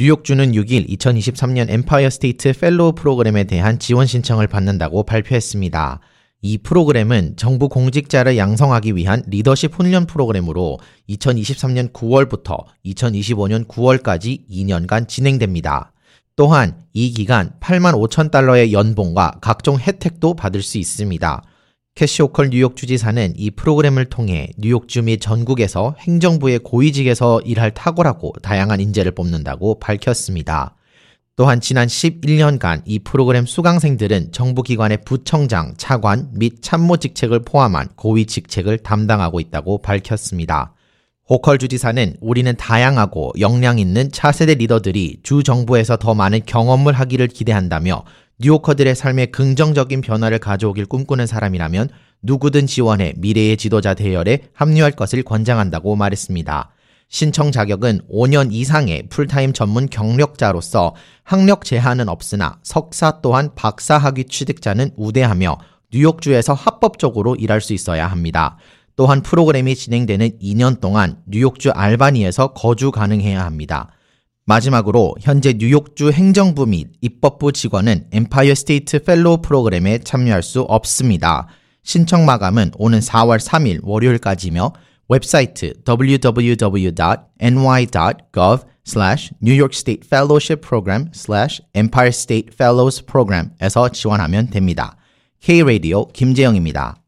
뉴욕주는 6일 2023년 Empire State Fellow 프로그램에 대한 지원 신청을 받는다고 발표했습니다. 이 프로그램은 정부 공직자를 양성하기 위한 리더십 훈련 프로그램으로 2023년 9월부터 2025년 9월까지 2년간 진행됩니다. 또한 이 기간 8만 5천 달러의 연봉과 각종 혜택도 받을 수 있습니다. 캐시 호컬 뉴욕 주지사는 이 프로그램을 통해 뉴욕주 및 전국에서 행정부의 고위직에서 일할 탁월하고 다양한 인재를 뽑는다고 밝혔습니다. 또한 지난 11년간 이 프로그램 수강생들은 정부기관의 부청장, 차관 및 참모 직책을 포함한 고위 직책을 담당하고 있다고 밝혔습니다. 호컬 주지사는 우리는 다양하고 역량 있는 차세대 리더들이 주 정부에서 더 많은 경험을 하기를 기대한다며 뉴요커들의 삶에 긍정적인 변화를 가져오길 꿈꾸는 사람이라면 누구든 지원해 미래의 지도자 대열에 합류할 것을 권장한다고 말했습니다. 신청 자격은 5년 이상의 풀타임 전문 경력자로서 학력 제한은 없으나 석사 또는 박사 학위 취득자는 우대하며 뉴욕주에서 합법적으로 일할 수 있어야 합니다. 또한 프로그램이 진행되는 2년 동안 뉴욕주 알바니에서 거주 가능해야 합니다. 마지막으로 현재 뉴욕주 행정부 및 입법부 직원은 Empire State Fellow 프로그램에 참여할 수 없습니다. 신청 마감은 오는 4월 3일 월요일까지며 웹사이트 www.ny.gov slash New York State Fellowship Program slash Empire State Fellows Program에서 지원하면 됩니다. K-Radio 김재영입니다.